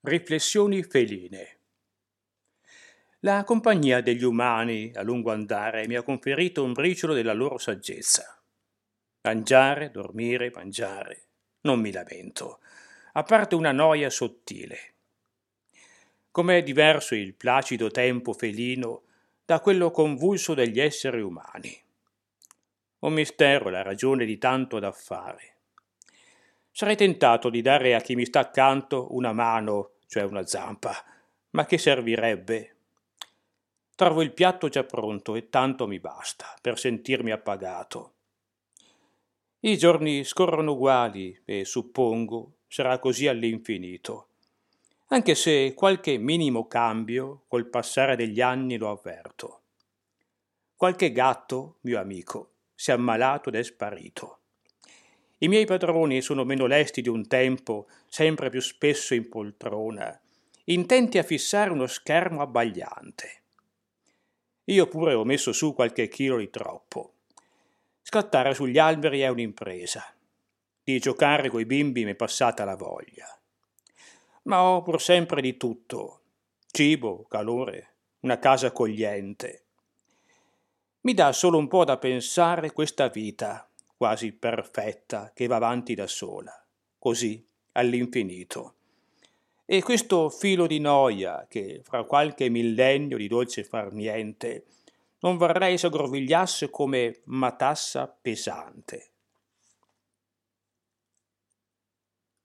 Riflessioni feline La compagnia degli umani a lungo andare mi ha conferito un briciolo della loro saggezza. Mangiare, dormire, mangiare. Non mi lamento, a parte una noia sottile. Com'è diverso il placido tempo felino da quello convulso degli esseri umani. Un mistero la ragione di tanto da fare Sarei tentato di dare a chi mi sta accanto una mano, cioè una zampa, ma che servirebbe? Trovo il piatto già pronto e tanto mi basta per sentirmi appagato. I giorni scorrono uguali e suppongo sarà così all'infinito, anche se qualche minimo cambio col passare degli anni lo avverto. Qualche gatto, mio amico, si è ammalato ed è sparito. I miei padroni sono meno lesti di un tempo, sempre più spesso in poltrona, intenti a fissare uno schermo abbagliante. Io pure ho messo su qualche chilo di troppo. Scattare sugli alberi è un'impresa. Di giocare coi bimbi mi è passata la voglia. Ma ho pur sempre di tutto. Cibo, calore, una casa accogliente. Mi dà solo un po' da pensare questa vita quasi perfetta, che va avanti da sola, così all'infinito. E questo filo di noia, che fra qualche millennio di dolce far niente, non vorrei s'aggrovigliasse come matassa pesante.